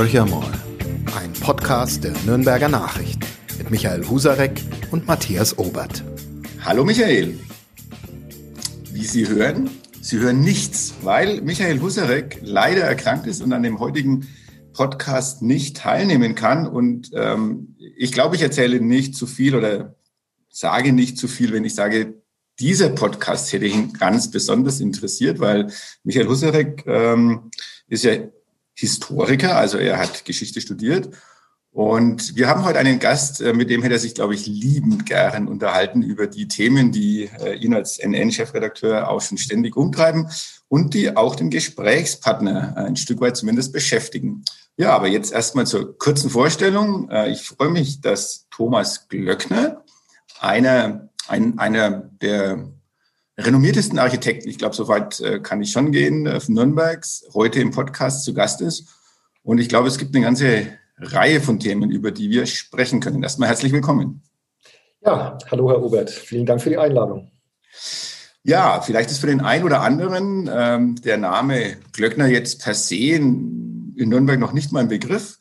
Horcher mal, ein Podcast der Nürnberger Nachrichten mit Michael Husarek und Matthias Obert. Hallo Michael. Wie Sie hören, Sie hören nichts, weil Michael Husarek leider erkrankt ist und an dem heutigen Podcast nicht teilnehmen kann. Und ähm, ich glaube, ich erzähle nicht zu viel oder sage nicht zu viel, wenn ich sage, dieser Podcast hätte ihn ganz besonders interessiert, weil Michael Husarek ähm, ist ja Historiker, also er hat Geschichte studiert. Und wir haben heute einen Gast, äh, mit dem hätte er sich, glaube ich, liebend gern unterhalten über die Themen, die äh, ihn als NN-Chefredakteur auch schon ständig umtreiben und die auch den Gesprächspartner ein Stück weit zumindest beschäftigen. Ja, aber jetzt erstmal zur kurzen Vorstellung. Äh, ich freue mich, dass Thomas Glöckner, einer ein, einer der renommiertesten Architekten, ich glaube, soweit äh, kann ich schon gehen, äh, von Nürnbergs, heute im Podcast zu Gast ist. Und ich glaube, es gibt eine ganze Reihe von Themen, über die wir sprechen können. Erstmal herzlich willkommen. Ja, hallo Herr Obert, vielen Dank für die Einladung. Ja, vielleicht ist für den einen oder anderen ähm, der Name Glöckner jetzt per se in, in Nürnberg noch nicht mal ein Begriff.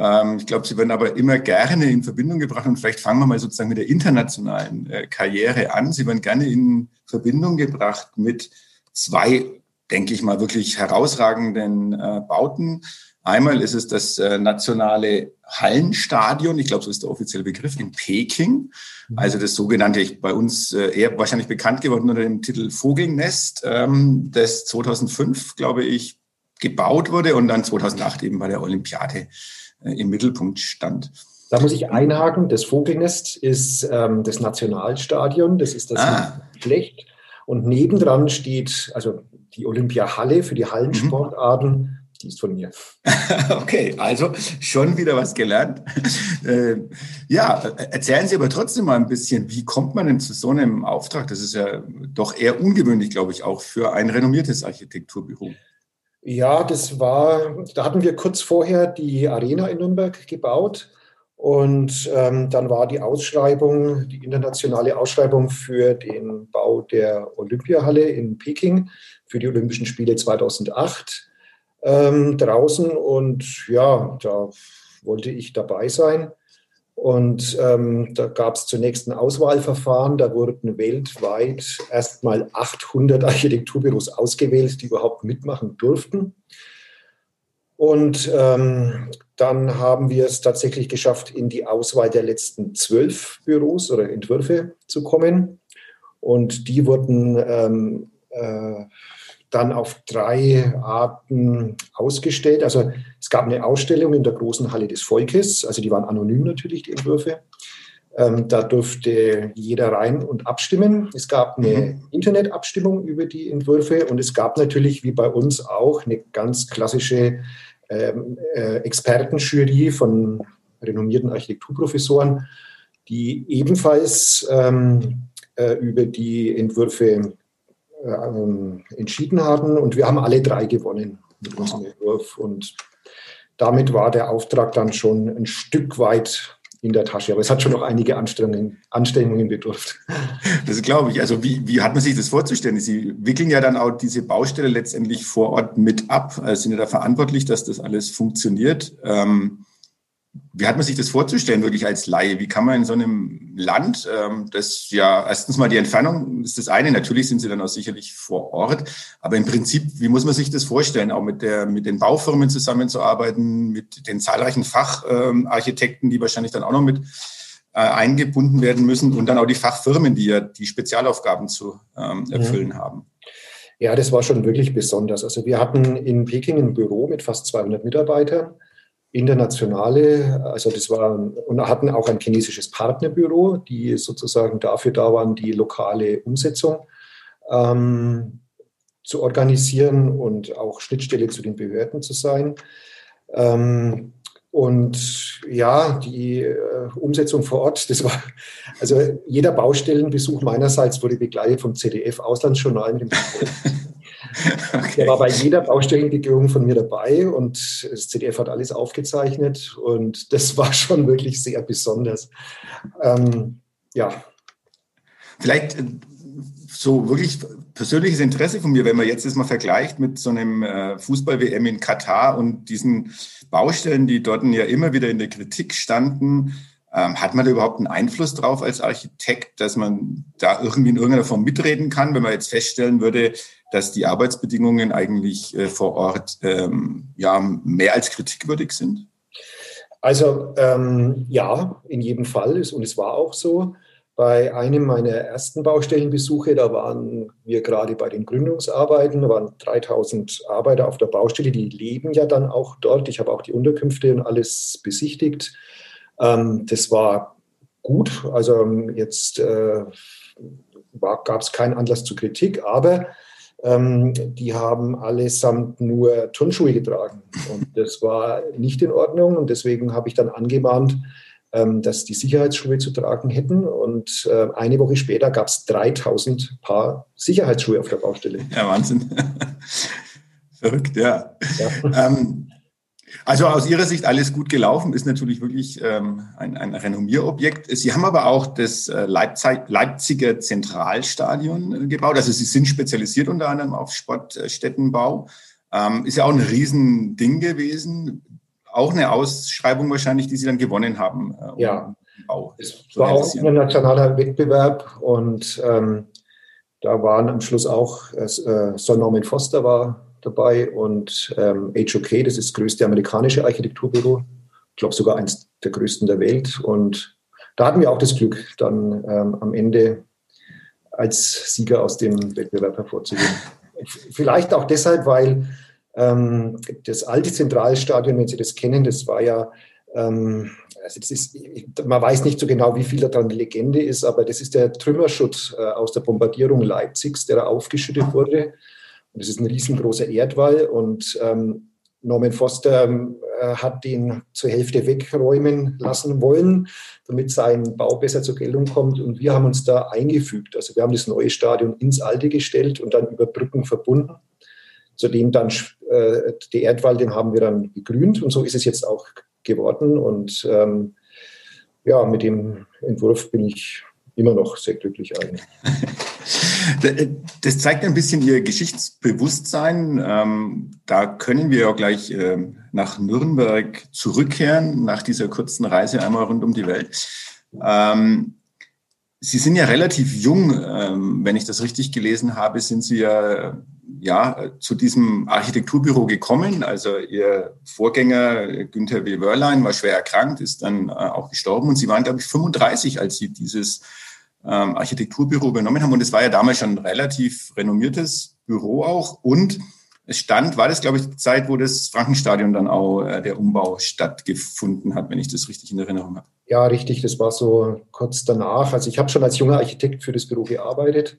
Ähm, ich glaube, sie werden aber immer gerne in Verbindung gebracht und vielleicht fangen wir mal sozusagen mit der internationalen äh, Karriere an. Sie werden gerne in Verbindung gebracht mit zwei, denke ich mal, wirklich herausragenden äh, Bauten. Einmal ist es das äh, nationale Hallenstadion, ich glaube, so ist der offizielle Begriff, in Peking. Mhm. Also das sogenannte, bei uns eher wahrscheinlich bekannt geworden unter dem Titel Vogelnest, ähm, das 2005, glaube ich, gebaut wurde und dann 2008 eben bei der Olympiade im Mittelpunkt stand. Da muss ich einhaken. Das Vogelnest ist ähm, das Nationalstadion, das ist das ah. Schlecht. Und nebendran steht also die Olympiahalle für die Hallensportarten. Mhm. Die ist von mir. okay, also schon wieder was gelernt. Äh, ja, erzählen Sie aber trotzdem mal ein bisschen, wie kommt man denn zu so einem Auftrag? Das ist ja doch eher ungewöhnlich, glaube ich, auch für ein renommiertes Architekturbüro. Ja, das war, da hatten wir kurz vorher die Arena in Nürnberg gebaut. Und ähm, dann war die Ausschreibung, die internationale Ausschreibung für den Bau der Olympiahalle in Peking für die Olympischen Spiele 2008 ähm, draußen. Und ja, da wollte ich dabei sein. Und ähm, da gab es zunächst ein Auswahlverfahren. Da wurden weltweit erstmal 800 Architekturbüros ausgewählt, die überhaupt mitmachen durften. Und ähm, dann haben wir es tatsächlich geschafft, in die Auswahl der letzten zwölf Büros oder Entwürfe zu kommen. Und die wurden ähm, äh, dann auf drei Arten ausgestellt. Also es gab eine Ausstellung in der großen Halle des Volkes, also die waren anonym natürlich, die Entwürfe. Ähm, da durfte jeder rein und abstimmen. Es gab eine mhm. Internetabstimmung über die Entwürfe und es gab natürlich, wie bei uns auch, eine ganz klassische ähm, äh, Expertenjury von renommierten Architekturprofessoren, die ebenfalls ähm, äh, über die Entwürfe entschieden hatten. Und wir haben alle drei gewonnen mit unserem Entwurf. Und damit war der Auftrag dann schon ein Stück weit in der Tasche. Aber es hat schon noch einige Anstrengungen, Anstrengungen bedurft. Das glaube ich. Also wie, wie hat man sich das vorzustellen? Sie wickeln ja dann auch diese Baustelle letztendlich vor Ort mit ab, also sind ja da verantwortlich, dass das alles funktioniert. Ähm, wie hat man sich das vorzustellen, wirklich als Laie? Wie kann man in so einem Land, ähm, das ja erstens mal die Entfernung ist das eine, natürlich sind sie dann auch sicherlich vor Ort, aber im Prinzip, wie muss man sich das vorstellen, auch mit, der, mit den Baufirmen zusammenzuarbeiten, mit den zahlreichen Facharchitekten, die wahrscheinlich dann auch noch mit äh, eingebunden werden müssen und dann auch die Fachfirmen, die ja die Spezialaufgaben zu ähm, erfüllen ja. haben? Ja, das war schon wirklich besonders. Also wir hatten in Peking ein Büro mit fast 200 Mitarbeitern internationale, also das war, und hatten auch ein chinesisches Partnerbüro, die sozusagen dafür da waren, die lokale Umsetzung ähm, zu organisieren und auch Schnittstelle zu den Behörden zu sein. Ähm, und ja, die äh, Umsetzung vor Ort, das war, also jeder Baustellenbesuch meinerseits wurde begleitet vom ZDF Auslandsjournal mit dem Okay. Der war bei jeder Baustellenbegehung von mir dabei und das ZDF hat alles aufgezeichnet und das war schon wirklich sehr besonders. Ähm, ja. Vielleicht äh, so wirklich persönliches Interesse von mir, wenn man jetzt das mal vergleicht mit so einem äh, Fußball-WM in Katar und diesen Baustellen, die dort ja immer wieder in der Kritik standen, ähm, hat man da überhaupt einen Einfluss drauf als Architekt, dass man da irgendwie in irgendeiner Form mitreden kann, wenn man jetzt feststellen würde, dass die Arbeitsbedingungen eigentlich äh, vor Ort ähm, ja mehr als kritikwürdig sind? Also ähm, ja, in jedem Fall ist und es war auch so. Bei einem meiner ersten Baustellenbesuche, da waren wir gerade bei den Gründungsarbeiten, da waren 3000 Arbeiter auf der Baustelle, die leben ja dann auch dort. Ich habe auch die Unterkünfte und alles besichtigt. Ähm, das war gut. Also ähm, jetzt äh, gab es keinen Anlass zur Kritik, aber ähm, die haben allesamt nur Turnschuhe getragen. Und das war nicht in Ordnung. Und deswegen habe ich dann angemahnt, ähm, dass die Sicherheitsschuhe zu tragen hätten. Und äh, eine Woche später gab es 3000 Paar Sicherheitsschuhe auf der Baustelle. Ja, Wahnsinn. Verrückt, ja. ja. Ähm, also aus Ihrer Sicht alles gut gelaufen, ist natürlich wirklich ähm, ein, ein Renommierobjekt. Sie haben aber auch das äh, Leipzig, Leipziger Zentralstadion äh, gebaut. Also Sie sind spezialisiert unter anderem auf Sportstättenbau. Ähm, ist ja auch ein Riesending gewesen. Auch eine Ausschreibung wahrscheinlich, die Sie dann gewonnen haben. Äh, um ja, Bau. es war auch ein nationaler Wettbewerb und ähm, da waren am Schluss auch, äh, Sir Norman Foster war dabei und ähm, HOK, das ist das größte amerikanische Architekturbüro, ich glaube sogar eins der größten der Welt. Und da hatten wir auch das Glück, dann ähm, am Ende als Sieger aus dem Wettbewerb hervorzugehen. Vielleicht auch deshalb, weil ähm, das alte Zentralstadion, wenn Sie das kennen, das war ja, ähm, also das ist, man weiß nicht so genau, wie viel daran Legende ist, aber das ist der Trümmerschutt äh, aus der Bombardierung Leipzigs, der da aufgeschüttet wurde. Und es ist ein riesengroßer Erdwall und ähm, Norman Foster äh, hat den zur Hälfte wegräumen lassen wollen, damit sein Bau besser zur Geltung kommt. Und wir haben uns da eingefügt. Also wir haben das neue Stadion ins alte gestellt und dann über Brücken verbunden. Zudem dann äh, der Erdwall, den haben wir dann begrünt und so ist es jetzt auch geworden. Und ähm, ja, mit dem Entwurf bin ich immer noch sehr glücklich eigentlich. Das zeigt ein bisschen Ihr Geschichtsbewusstsein. Ähm, da können wir ja gleich ähm, nach Nürnberg zurückkehren, nach dieser kurzen Reise einmal rund um die Welt. Ähm, Sie sind ja relativ jung, wenn ich das richtig gelesen habe, sind Sie ja, ja zu diesem Architekturbüro gekommen. Also Ihr Vorgänger Günther W. Wörlein war schwer erkrankt, ist dann äh, auch gestorben und Sie waren, glaube ich, 35, als Sie dieses ähm, Architekturbüro übernommen haben. Und es war ja damals schon ein relativ renommiertes Büro auch. Und es stand, war das, glaube ich, die Zeit, wo das Frankenstadion dann auch äh, der Umbau stattgefunden hat, wenn ich das richtig in Erinnerung habe. Ja, richtig. Das war so kurz danach. Also ich habe schon als junger Architekt für das Büro gearbeitet.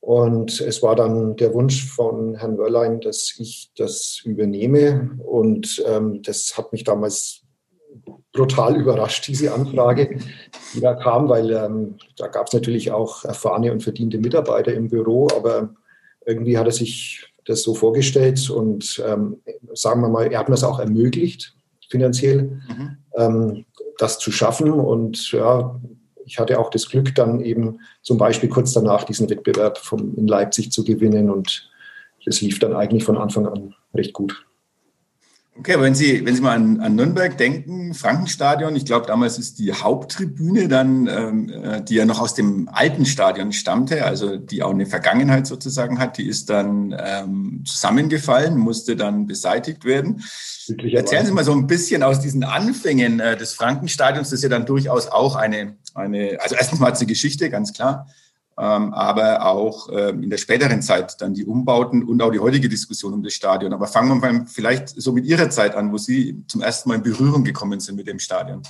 Und es war dann der Wunsch von Herrn Wörlein, dass ich das übernehme. Und ähm, das hat mich damals brutal überrascht, diese Anfrage, die da kam, weil ähm, da gab es natürlich auch erfahrene und verdiente Mitarbeiter im Büro, aber irgendwie hat er sich das so vorgestellt und ähm, sagen wir mal, er hat mir es auch ermöglicht, finanziell mhm. ähm, das zu schaffen. Und ja, ich hatte auch das Glück, dann eben zum Beispiel kurz danach diesen Wettbewerb vom, in Leipzig zu gewinnen und das lief dann eigentlich von Anfang an recht gut. Okay, aber wenn Sie, wenn Sie mal an, an Nürnberg denken, Frankenstadion, ich glaube, damals ist die Haupttribüne dann, ähm, äh, die ja noch aus dem alten Stadion stammte, also die auch eine Vergangenheit sozusagen hat, die ist dann ähm, zusammengefallen, musste dann beseitigt werden. Erzählen Sie mal so ein bisschen aus diesen Anfängen äh, des Frankenstadions, das ist ja dann durchaus auch eine, eine also erstens mal zur Geschichte, ganz klar. Ähm, aber auch ähm, in der späteren Zeit dann die Umbauten und auch die heutige Diskussion um das Stadion. Aber fangen wir mal vielleicht so mit Ihrer Zeit an, wo Sie zum ersten Mal in Berührung gekommen sind mit dem Stadion.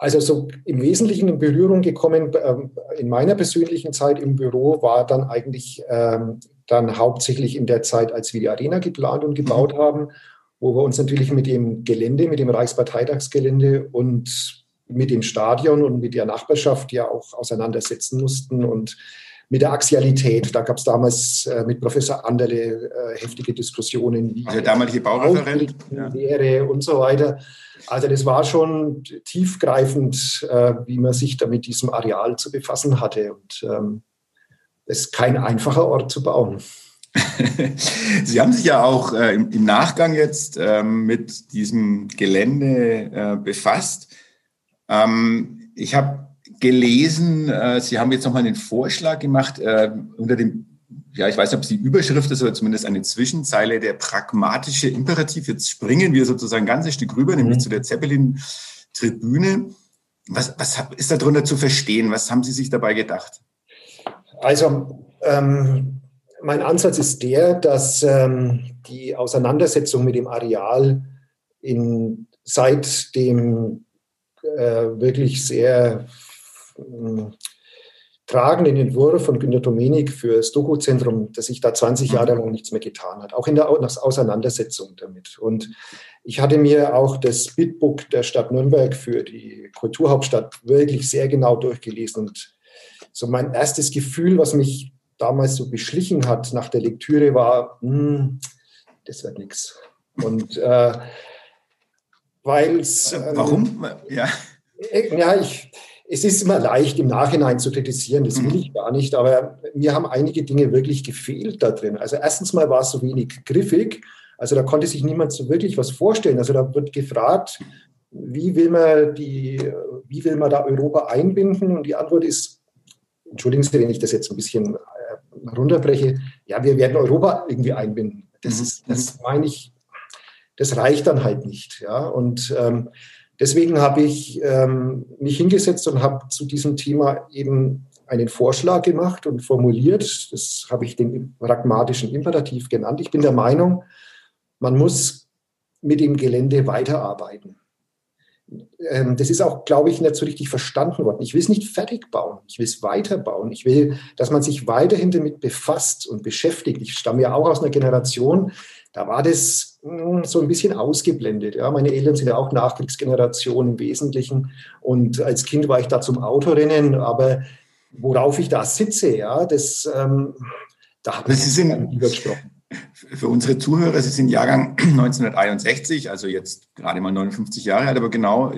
Also so im Wesentlichen in Berührung gekommen ähm, in meiner persönlichen Zeit im Büro war dann eigentlich dann hauptsächlich in der Zeit, als wir die Arena geplant und gebaut mhm. haben, wo wir uns natürlich mit dem Gelände, mit dem Reichsparteitagsgelände und mit dem Stadion und mit der Nachbarschaft ja auch auseinandersetzen mussten und mit der Axialität. Da gab es damals äh, mit Professor Anderle äh, heftige Diskussionen, wie also der damalige Baureferent ja. wäre und so weiter. Also das war schon tiefgreifend, äh, wie man sich da mit diesem Areal zu befassen hatte. Und ähm, es ist kein einfacher Ort zu bauen. Sie haben sich ja auch äh, im, im, Nachgang jetzt ähm, mit diesem Gelände äh, befasst. Ähm, ich habe gelesen, äh, Sie haben jetzt nochmal einen Vorschlag gemacht äh, unter dem, ja, ich weiß nicht, ob es die Überschrift ist oder zumindest eine Zwischenzeile, der pragmatische Imperativ. Jetzt springen wir sozusagen ein ganzes Stück rüber, mhm. nämlich zu der Zeppelin-Tribüne. Was, was ist darunter zu verstehen? Was haben Sie sich dabei gedacht? Also, ähm, mein Ansatz ist der, dass ähm, die Auseinandersetzung mit dem Areal in, seit dem wirklich sehr äh, tragenden Entwurf von Günter Domenik für das Doku-Zentrum, dass sich da 20 Jahre lang nichts mehr getan hat, auch in der Auseinandersetzung damit. Und ich hatte mir auch das Bitbook der Stadt Nürnberg für die Kulturhauptstadt wirklich sehr genau durchgelesen und so mein erstes Gefühl, was mich damals so beschlichen hat nach der Lektüre, war, hm, das wird nichts. Und äh, weil es. Ähm, Warum? Ja. Äh, ja, ich, es ist immer leicht, im Nachhinein zu kritisieren, das will mhm. ich gar nicht, aber mir haben einige Dinge wirklich gefehlt da drin. Also erstens mal war es so wenig griffig, also da konnte sich niemand so wirklich was vorstellen. Also da wird gefragt, wie will man die, wie will man da Europa einbinden? Und die Antwort ist, entschuldigen Sie, wenn ich das jetzt ein bisschen äh, runterbreche, ja, wir werden Europa irgendwie einbinden. Das, mhm. ist, das meine ich, das reicht dann halt nicht. Ja? Und ähm, deswegen habe ich ähm, mich hingesetzt und habe zu diesem Thema eben einen Vorschlag gemacht und formuliert. Das habe ich den pragmatischen Imperativ genannt. Ich bin der Meinung, man muss mit dem Gelände weiterarbeiten. Ähm, das ist auch, glaube ich, nicht so richtig verstanden worden. Ich will es nicht fertig bauen, ich will es weiterbauen. Ich will, dass man sich weiterhin damit befasst und beschäftigt. Ich stamme ja auch aus einer Generation, da war das so ein bisschen ausgeblendet. Ja, meine Eltern sind ja auch Nachkriegsgeneration im Wesentlichen. Und als Kind war ich da zum Autorennen, aber worauf ich da sitze, ja, das, ähm, da hat man Sie sind, gesprochen. Für unsere Zuhörer, Sie sind Jahrgang 1961, also jetzt gerade mal 59 Jahre alt, aber genau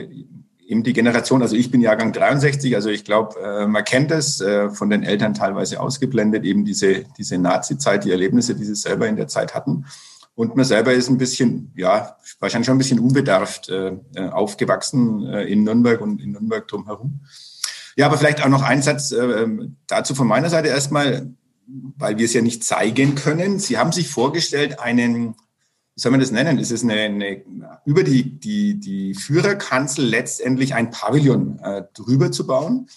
eben die Generation, also ich bin Jahrgang 63, also ich glaube, äh, man kennt es äh, von den Eltern teilweise ausgeblendet, eben diese, diese Nazi-Zeit, die Erlebnisse, die sie selber in der Zeit hatten. Und man selber ist ein bisschen, ja, wahrscheinlich schon ein bisschen unbedarft äh, äh, aufgewachsen äh, in Nürnberg und in Nürnberg drumherum. Ja, aber vielleicht auch noch ein Satz äh, dazu von meiner Seite erstmal, weil wir es ja nicht zeigen können. Sie haben sich vorgestellt, einen, wie soll man das nennen? Ist es eine, eine über die, die, die Führerkanzel letztendlich ein Pavillon äh, drüber zu bauen?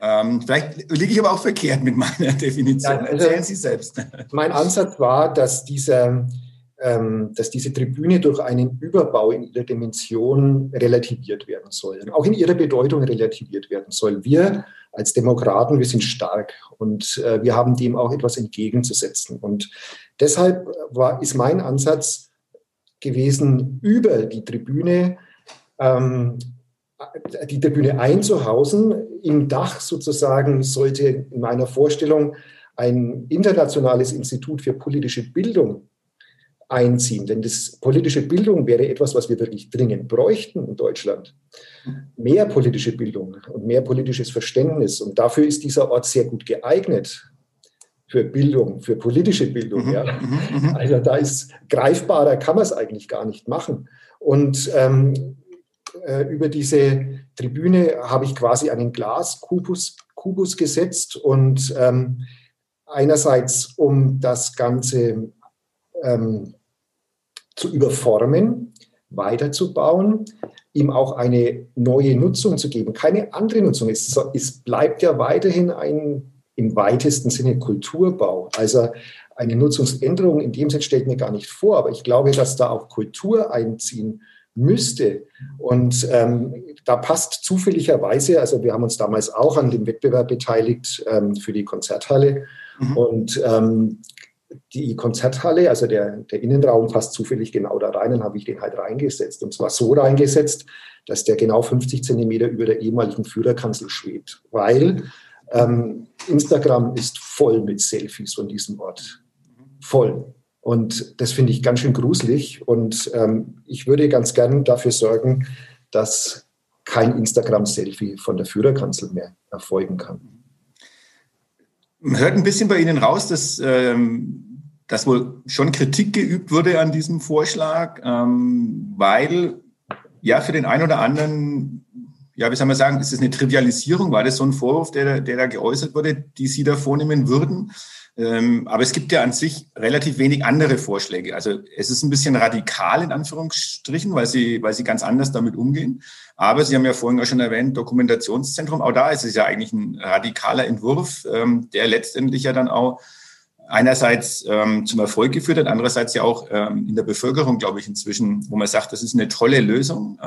Ähm, vielleicht liege ich aber auch verkehrt mit meiner Definition. Ja, also Erzählen Sie selbst. Mein Ansatz war, dass dieser ähm, dass diese Tribüne durch einen Überbau in ihrer Dimension relativiert werden soll, auch in ihrer Bedeutung relativiert werden soll. Wir als Demokraten, wir sind stark und äh, wir haben dem auch etwas entgegenzusetzen. Und deshalb war, ist mein Ansatz gewesen, über die Tribüne ähm, die Tribüne einzuhausen. Im Dach sozusagen sollte in meiner Vorstellung ein internationales Institut für politische Bildung einziehen. Denn das politische Bildung wäre etwas, was wir wirklich dringend bräuchten in Deutschland. Mehr politische Bildung und mehr politisches Verständnis. Und dafür ist dieser Ort sehr gut geeignet. Für Bildung, für politische Bildung. Mhm, ja. Mhm, mhm. Also da ist greifbarer, kann man es eigentlich gar nicht machen. Und ähm, äh, über diese Tribüne habe ich quasi einen Glaskubus Kubus gesetzt und ähm, einerseits, um das Ganze ähm, zu überformen, weiterzubauen, ihm auch eine neue Nutzung zu geben, keine andere Nutzung. Es, es bleibt ja weiterhin ein im weitesten Sinne Kulturbau. Also eine Nutzungsänderung in dem Sinne stellt mir gar nicht vor, aber ich glaube, dass da auch Kultur einziehen müsste. Und ähm, da passt zufälligerweise, also wir haben uns damals auch an dem Wettbewerb beteiligt ähm, für die Konzerthalle. Mhm. Und ähm, die Konzerthalle, also der, der Innenraum passt zufällig genau da rein, dann habe ich den halt reingesetzt. Und zwar so reingesetzt, dass der genau 50 Zentimeter über der ehemaligen Führerkanzel schwebt. Weil ähm, Instagram ist voll mit Selfies von diesem Ort. Voll. Und das finde ich ganz schön gruselig. Und ähm, ich würde ganz gern dafür sorgen, dass kein Instagram-Selfie von der Führerkanzel mehr erfolgen kann hört ein bisschen bei Ihnen raus, dass, ähm, dass wohl schon Kritik geübt wurde an diesem Vorschlag, ähm, weil ja für den einen oder anderen, ja, wie soll man sagen, ist das eine Trivialisierung? War das so ein Vorwurf, der, der da geäußert wurde, die Sie da vornehmen würden? Ähm, aber es gibt ja an sich relativ wenig andere Vorschläge. Also es ist ein bisschen radikal in Anführungsstrichen, weil sie, weil sie ganz anders damit umgehen. Aber Sie haben ja vorhin auch schon erwähnt, Dokumentationszentrum, auch da ist es ja eigentlich ein radikaler Entwurf, ähm, der letztendlich ja dann auch einerseits ähm, zum Erfolg geführt hat, andererseits ja auch in der Bevölkerung, glaube ich, inzwischen, wo man sagt, das ist eine tolle Lösung,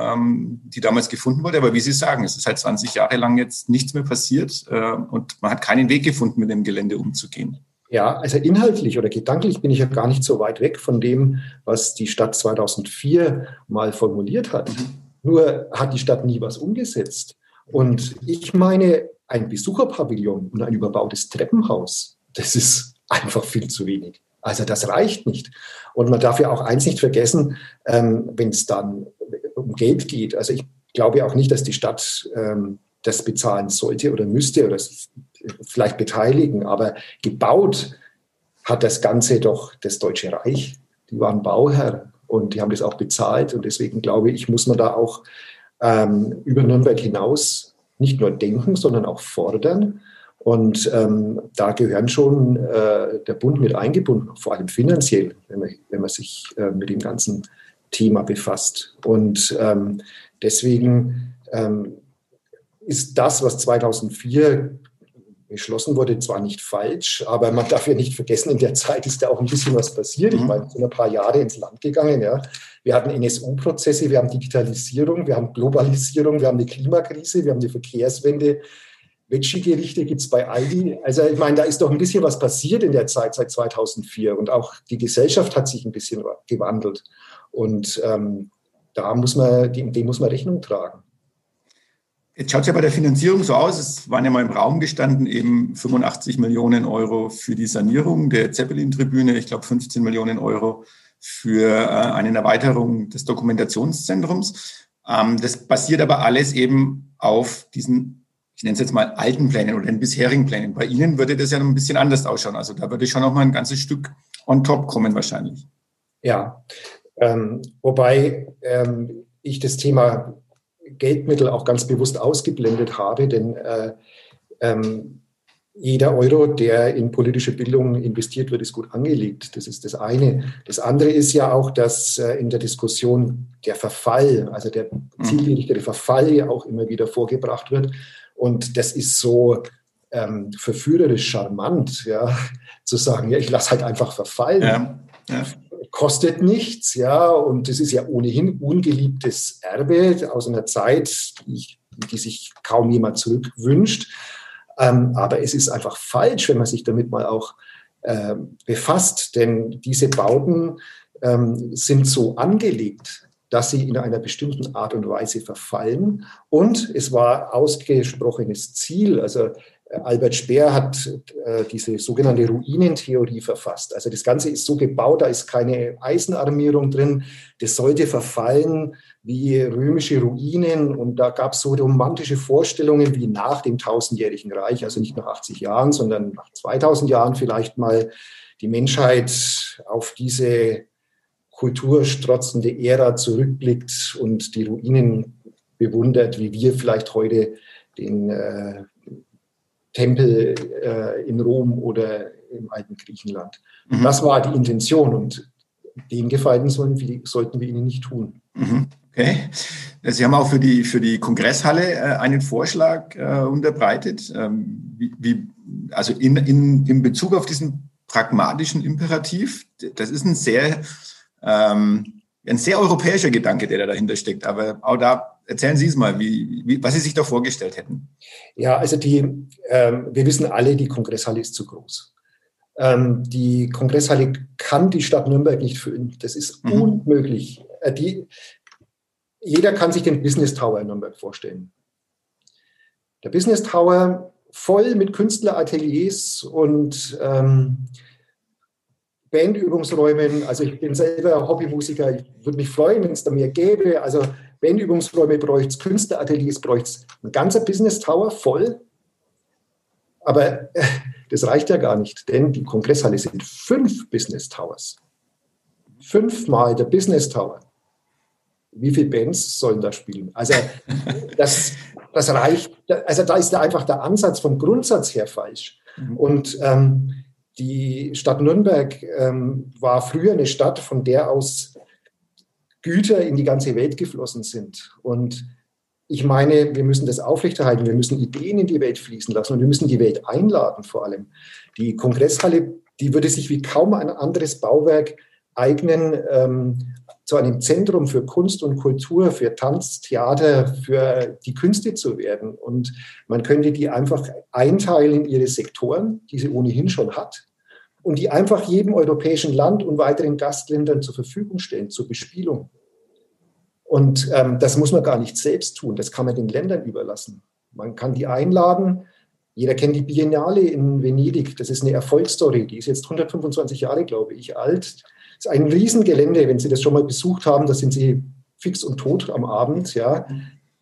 die damals gefunden wurde. Aber wie Sie sagen, es ist halt 20 Jahre lang jetzt nichts mehr passiert äh, und man hat keinen Weg gefunden, mit dem Gelände umzugehen. Ja, also inhaltlich oder gedanklich bin ich ja gar nicht so weit weg von dem, was die Stadt 2004 mal formuliert hat. Mhm. Nur hat die Stadt nie was umgesetzt. Und ich meine, ein Besucherpavillon und ein überbautes Treppenhaus, das ist einfach viel zu wenig. Also das reicht nicht. Und man darf ja auch eins nicht vergessen, ähm, wenn es dann um Geld geht. Also ich glaube auch nicht, dass die Stadt ähm, das bezahlen sollte oder müsste oder vielleicht beteiligen, aber gebaut hat das Ganze doch das Deutsche Reich. Die waren Bauherr und die haben das auch bezahlt und deswegen glaube ich, muss man da auch ähm, über Nürnberg hinaus nicht nur denken, sondern auch fordern. Und ähm, da gehören schon äh, der Bund mit eingebunden, vor allem finanziell, wenn man, wenn man sich äh, mit dem ganzen Thema befasst. Und ähm, deswegen ähm, ist das, was 2004 beschlossen wurde, zwar nicht falsch, aber man darf ja nicht vergessen, in der Zeit ist da auch ein bisschen was passiert. Ich mhm. meine, sind ein paar Jahre ins Land gegangen. Ja. Wir hatten NSU-Prozesse, wir haben Digitalisierung, wir haben Globalisierung, wir haben eine Klimakrise, wir haben eine Verkehrswende. Veggie-Gerichte gibt es bei Aldi. Also ich meine, da ist doch ein bisschen was passiert in der Zeit seit 2004 und auch die Gesellschaft hat sich ein bisschen gewandelt. Und ähm, da muss man, dem, dem muss man Rechnung tragen. Jetzt schaut es ja bei der Finanzierung so aus, es waren ja mal im Raum gestanden eben 85 Millionen Euro für die Sanierung der Zeppelin-Tribüne, ich glaube 15 Millionen Euro für äh, eine Erweiterung des Dokumentationszentrums. Ähm, das basiert aber alles eben auf diesen, ich nenne es jetzt mal alten Plänen oder den bisherigen Plänen. Bei Ihnen würde das ja noch ein bisschen anders ausschauen. Also da würde schon noch mal ein ganzes Stück on top kommen wahrscheinlich. Ja, ähm, wobei ähm, ich das Thema Geldmittel auch ganz bewusst ausgeblendet habe, denn äh, ähm, jeder Euro, der in politische Bildung investiert wird, ist gut angelegt. Das ist das eine. Das andere ist ja auch, dass äh, in der Diskussion der Verfall, also der mhm. zielgerichtete Verfall ja auch immer wieder vorgebracht wird. Und das ist so ähm, verführerisch charmant, ja, zu sagen, ja, ich lasse halt einfach verfallen. Ja, ja kostet nichts, ja, und es ist ja ohnehin ungeliebtes Erbe aus einer Zeit, die, die sich kaum jemand zurückwünscht. Ähm, aber es ist einfach falsch, wenn man sich damit mal auch äh, befasst, denn diese Bauten ähm, sind so angelegt, dass sie in einer bestimmten Art und Weise verfallen. Und es war ausgesprochenes Ziel, also Albert Speer hat äh, diese sogenannte Ruinentheorie verfasst. Also das Ganze ist so gebaut, da ist keine Eisenarmierung drin. Das sollte verfallen wie römische Ruinen. Und da gab es so romantische Vorstellungen wie nach dem tausendjährigen Reich, also nicht nach 80 Jahren, sondern nach 2000 Jahren vielleicht mal die Menschheit auf diese kulturstrotzende Ära zurückblickt und die Ruinen bewundert, wie wir vielleicht heute den äh, Tempel äh, in Rom oder im alten Griechenland. Mhm. Das war die Intention und den Gefallen sollen wir, sollten wir ihnen nicht tun. Mhm. Okay. Sie haben auch für die, für die Kongresshalle äh, einen Vorschlag äh, unterbreitet. Ähm, wie, wie, also in, in, in Bezug auf diesen pragmatischen Imperativ, das ist ein sehr, ähm, ein sehr europäischer Gedanke, der da dahinter steckt. Aber auch da Erzählen Sie es mal, wie, wie, was Sie sich da vorgestellt hätten. Ja, also die, ähm, wir wissen alle, die Kongresshalle ist zu groß. Ähm, die Kongresshalle kann die Stadt Nürnberg nicht füllen. Das ist mhm. unmöglich. Äh, die, jeder kann sich den Business Tower in Nürnberg vorstellen. Der Business Tower voll mit Künstlerateliers und ähm, Bandübungsräumen. Also ich bin selber Hobbymusiker. Ich würde mich freuen, wenn es da mehr gäbe. Also Bandübungsräume bräuchte es, Künstlerateliers bräuchte es. Ein ganzer Business Tower voll. Aber das reicht ja gar nicht, denn die Kongresshalle sind fünf Business Towers. Fünfmal der Business Tower. Wie viele Bands sollen da spielen? Also das, das reicht, also da ist da einfach der Ansatz vom Grundsatz her falsch. Mhm. Und ähm, die Stadt Nürnberg ähm, war früher eine Stadt, von der aus Güter in die ganze Welt geflossen sind. Und ich meine, wir müssen das aufrechterhalten, wir müssen Ideen in die Welt fließen lassen und wir müssen die Welt einladen vor allem. Die Kongresshalle, die würde sich wie kaum ein anderes Bauwerk eignen, ähm, zu einem Zentrum für Kunst und Kultur, für Tanz, Theater, für die Künste zu werden. Und man könnte die einfach einteilen in ihre Sektoren, die sie ohnehin schon hat, und die einfach jedem europäischen Land und weiteren Gastländern zur Verfügung stellen, zur Bespielung. Und ähm, das muss man gar nicht selbst tun, das kann man den Ländern überlassen. Man kann die einladen. Jeder kennt die Biennale in Venedig. Das ist eine Erfolgsstory. Die ist jetzt 125 Jahre, glaube ich, alt. Das ist ein Riesengelände. Wenn Sie das schon mal besucht haben, da sind Sie fix und tot am Abend. Ja,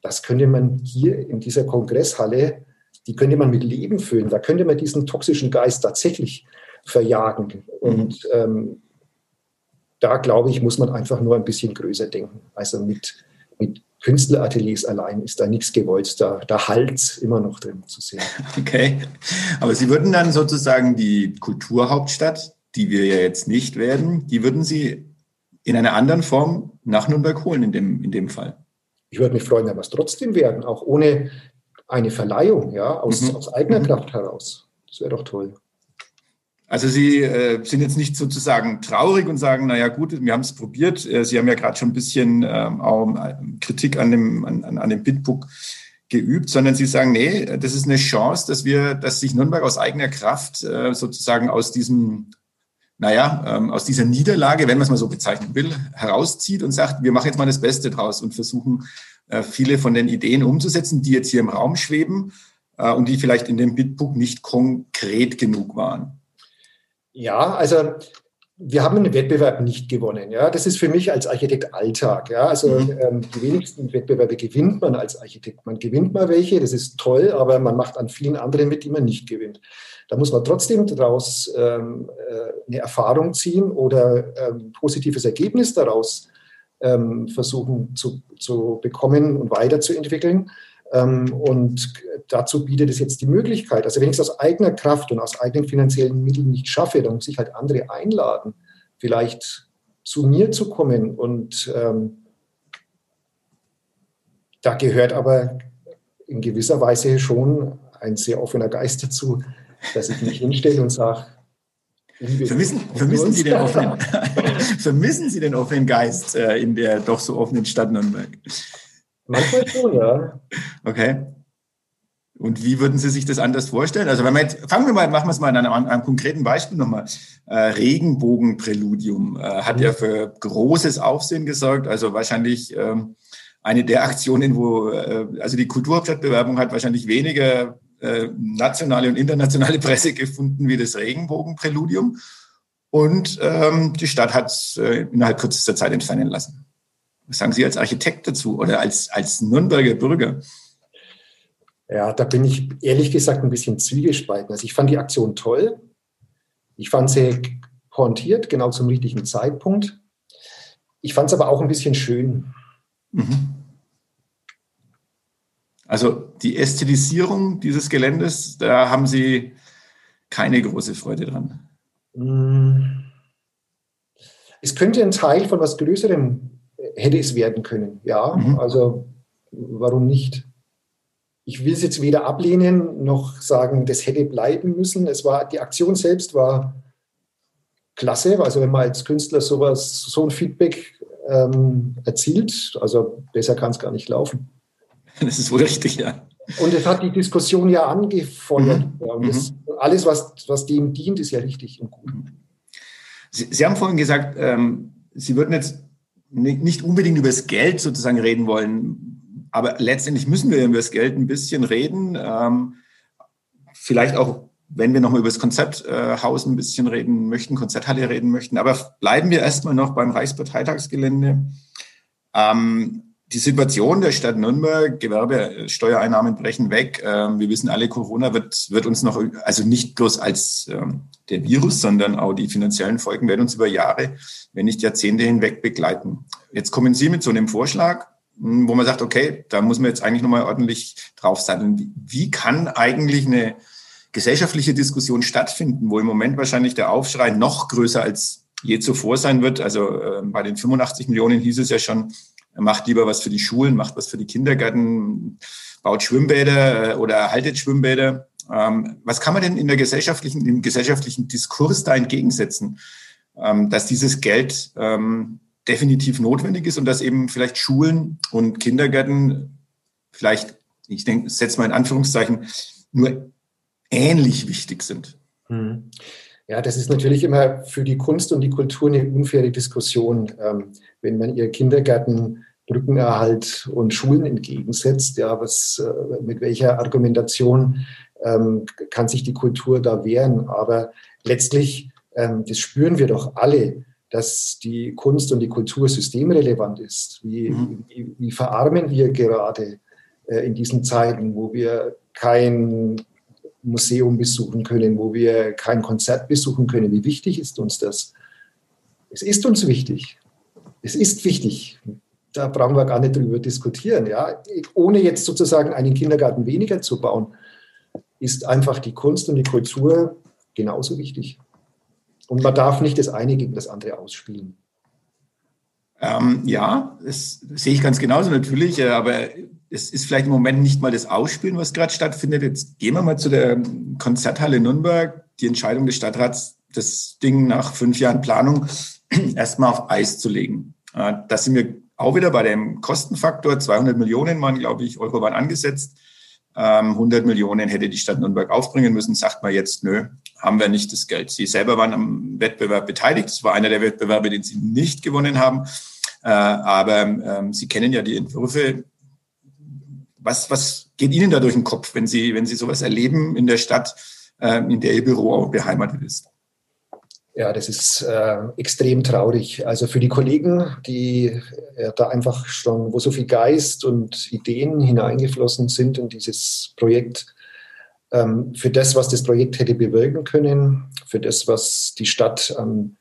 das könnte man hier in dieser Kongresshalle, die könnte man mit Leben füllen. Da könnte man diesen toxischen Geist tatsächlich verjagen. Und ähm, da glaube ich, muss man einfach nur ein bisschen größer denken. Also mit, mit Künstlerateliers allein ist da nichts gewollt, da, da halt immer noch drin zu sehen. Okay, aber Sie würden dann sozusagen die Kulturhauptstadt, die wir ja jetzt nicht werden, die würden Sie in einer anderen Form nach Nürnberg holen in dem, in dem Fall? Ich würde mich freuen, wenn wir es trotzdem werden, auch ohne eine Verleihung, ja, aus, mhm. aus eigener mhm. Kraft heraus. Das wäre doch toll. Also Sie äh, sind jetzt nicht sozusagen traurig und sagen, naja gut, wir haben es probiert. Äh, Sie haben ja gerade schon ein bisschen ähm, auch äh, Kritik an dem, an, an dem Bitbook geübt, sondern Sie sagen, nee, das ist eine Chance, dass wir, dass sich Nürnberg aus eigener Kraft äh, sozusagen aus diesem, naja, ähm, aus dieser Niederlage, wenn man es mal so bezeichnen will, herauszieht und sagt, wir machen jetzt mal das Beste draus und versuchen, äh, viele von den Ideen umzusetzen, die jetzt hier im Raum schweben äh, und die vielleicht in dem Bitbook nicht konkret genug waren. Ja, also wir haben einen Wettbewerb nicht gewonnen. Ja, das ist für mich als Architekt Alltag. Ja, also mhm. ähm, die wenigsten Wettbewerbe gewinnt man als Architekt. Man gewinnt mal welche, das ist toll, aber man macht an vielen anderen mit, die man nicht gewinnt. Da muss man trotzdem daraus ähm, äh, eine Erfahrung ziehen oder ähm, positives Ergebnis daraus ähm, versuchen zu, zu bekommen und weiterzuentwickeln. Ähm, und dazu bietet es jetzt die Möglichkeit. Also wenn ich es aus eigener Kraft und aus eigenen finanziellen Mitteln nicht schaffe, dann muss ich halt andere einladen, vielleicht zu mir zu kommen. Und ähm, da gehört aber in gewisser Weise schon ein sehr offener Geist dazu, dass ich mich hinstelle und sage, Vermissen, vermissen, Sie den offenen, vermissen Sie den offenen Geist äh, in der doch so offenen Stadt Nürnberg? Manchmal schon, ja. Okay. Und wie würden Sie sich das anders vorstellen? Also wenn wir jetzt, fangen wir mal, machen wir es mal an einem, einem konkreten Beispiel nochmal. Äh, Regenbogenpräludium äh, hat mhm. ja für großes Aufsehen gesorgt. Also wahrscheinlich ähm, eine der Aktionen, wo, äh, also die Kulturhauptstadtbewerbung hat wahrscheinlich weniger äh, nationale und internationale Presse gefunden wie das Regenbogenpräludium. Und ähm, die Stadt hat es äh, innerhalb kürzester Zeit entfernen lassen. Was sagen Sie als Architekt dazu oder als, als Nürnberger Bürger? Ja, da bin ich ehrlich gesagt ein bisschen zwiegespalten. Also ich fand die Aktion toll. Ich fand sie pointiert, genau zum richtigen Zeitpunkt. Ich fand es aber auch ein bisschen schön. Mhm. Also die Ästhetisierung dieses Geländes, da haben Sie keine große Freude dran. Mm. Es könnte ein Teil von was Größerem hätte es werden können. Ja, mhm. also warum nicht? Ich will es jetzt weder ablehnen noch sagen, das hätte bleiben müssen. Es war, die Aktion selbst war klasse. Also wenn man als Künstler sowas, so ein Feedback ähm, erzielt, also besser kann es gar nicht laufen. Das ist wohl richtig, ja. Und es hat die Diskussion ja angefeuert. Mhm. Ja, das, mhm. alles, was, was dem dient, ist ja richtig und gut. Sie, Sie haben vorhin gesagt, ähm, Sie würden jetzt nicht unbedingt über das Geld sozusagen reden wollen, aber letztendlich müssen wir über das Geld ein bisschen reden. Ähm, vielleicht auch, wenn wir nochmal über das Konzerthaus ein bisschen reden möchten, Konzerthalle reden möchten. Aber bleiben wir erstmal noch beim Reichsparteitagsgelände. Ähm, die Situation der Stadt Nürnberg, Gewerbesteuereinnahmen brechen weg. Ähm, wir wissen alle, Corona wird, wird uns noch, also nicht bloß als ähm, der Virus, sondern auch die finanziellen Folgen werden uns über Jahre, wenn nicht Jahrzehnte hinweg begleiten. Jetzt kommen Sie mit so einem Vorschlag, hm, wo man sagt, okay, da muss man jetzt eigentlich nochmal ordentlich drauf sein. Wie kann eigentlich eine gesellschaftliche Diskussion stattfinden, wo im Moment wahrscheinlich der Aufschrei noch größer als je zuvor sein wird? Also äh, bei den 85 Millionen hieß es ja schon, macht lieber was für die Schulen, macht was für die Kindergärten, baut Schwimmbäder äh, oder erhaltet Schwimmbäder. Ähm, was kann man denn in der gesellschaftlichen, im gesellschaftlichen Diskurs da entgegensetzen, ähm, dass dieses Geld ähm, definitiv notwendig ist und dass eben vielleicht Schulen und Kindergärten vielleicht, ich denke, setze mal in Anführungszeichen, nur ähnlich wichtig sind? Hm. Ja, das ist natürlich immer für die Kunst und die Kultur eine unfaire Diskussion, wenn man ihr Kindergärten Brückenerhalt und Schulen entgegensetzt. Ja, was, äh, mit welcher Argumentation ähm, kann sich die Kultur da wehren? Aber letztlich, ähm, das spüren wir doch alle, dass die Kunst und die Kultur systemrelevant ist. Wie, mhm. wie, wie verarmen wir gerade äh, in diesen Zeiten, wo wir kein Museum besuchen können, wo wir kein Konzert besuchen können? Wie wichtig ist uns das? Es ist uns wichtig. Es ist wichtig da brauchen wir gar nicht drüber diskutieren. Ja? Ohne jetzt sozusagen einen Kindergarten weniger zu bauen, ist einfach die Kunst und die Kultur genauso wichtig. Und man darf nicht das eine gegen das andere ausspielen. Ähm, ja, das sehe ich ganz genauso natürlich, äh, aber es ist vielleicht im Moment nicht mal das Ausspielen, was gerade stattfindet. Jetzt gehen wir mal zu der Konzerthalle Nürnberg. Die Entscheidung des Stadtrats, das Ding nach fünf Jahren Planung erstmal auf Eis zu legen. Äh, da sind wir auch wieder bei dem Kostenfaktor, 200 Millionen waren, glaube ich, Euro waren angesetzt. 100 ähm, Millionen hätte die Stadt Nürnberg aufbringen müssen, sagt man jetzt, nö, haben wir nicht das Geld. Sie selber waren am Wettbewerb beteiligt. Es war einer der Wettbewerbe, den sie nicht gewonnen haben. Äh, aber ähm, Sie kennen ja die Entwürfe. Was, was geht Ihnen da durch den Kopf, wenn Sie, wenn Sie sowas erleben in der Stadt, äh, in der Ihr Büro auch beheimatet ist? Ja, das ist äh, extrem traurig. Also für die Kollegen, die äh, da einfach schon, wo so viel Geist und Ideen hineingeflossen sind in dieses Projekt, ähm, für das, was das Projekt hätte bewirken können, für das, was die Stadt an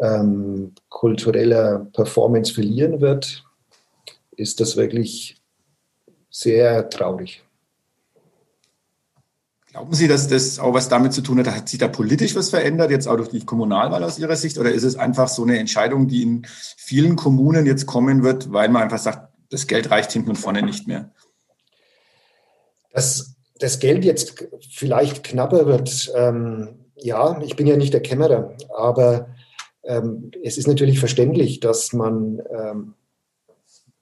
ähm, kultureller Performance verlieren wird, ist das wirklich sehr traurig. Glauben Sie, dass das auch was damit zu tun hat, hat sich da politisch was verändert, jetzt auch durch die Kommunalwahl aus Ihrer Sicht? Oder ist es einfach so eine Entscheidung, die in vielen Kommunen jetzt kommen wird, weil man einfach sagt, das Geld reicht hinten und vorne nicht mehr? Dass das Geld jetzt vielleicht knapper wird, ähm, ja, ich bin ja nicht der Kämmerer, aber ähm, es ist natürlich verständlich, dass man, ähm,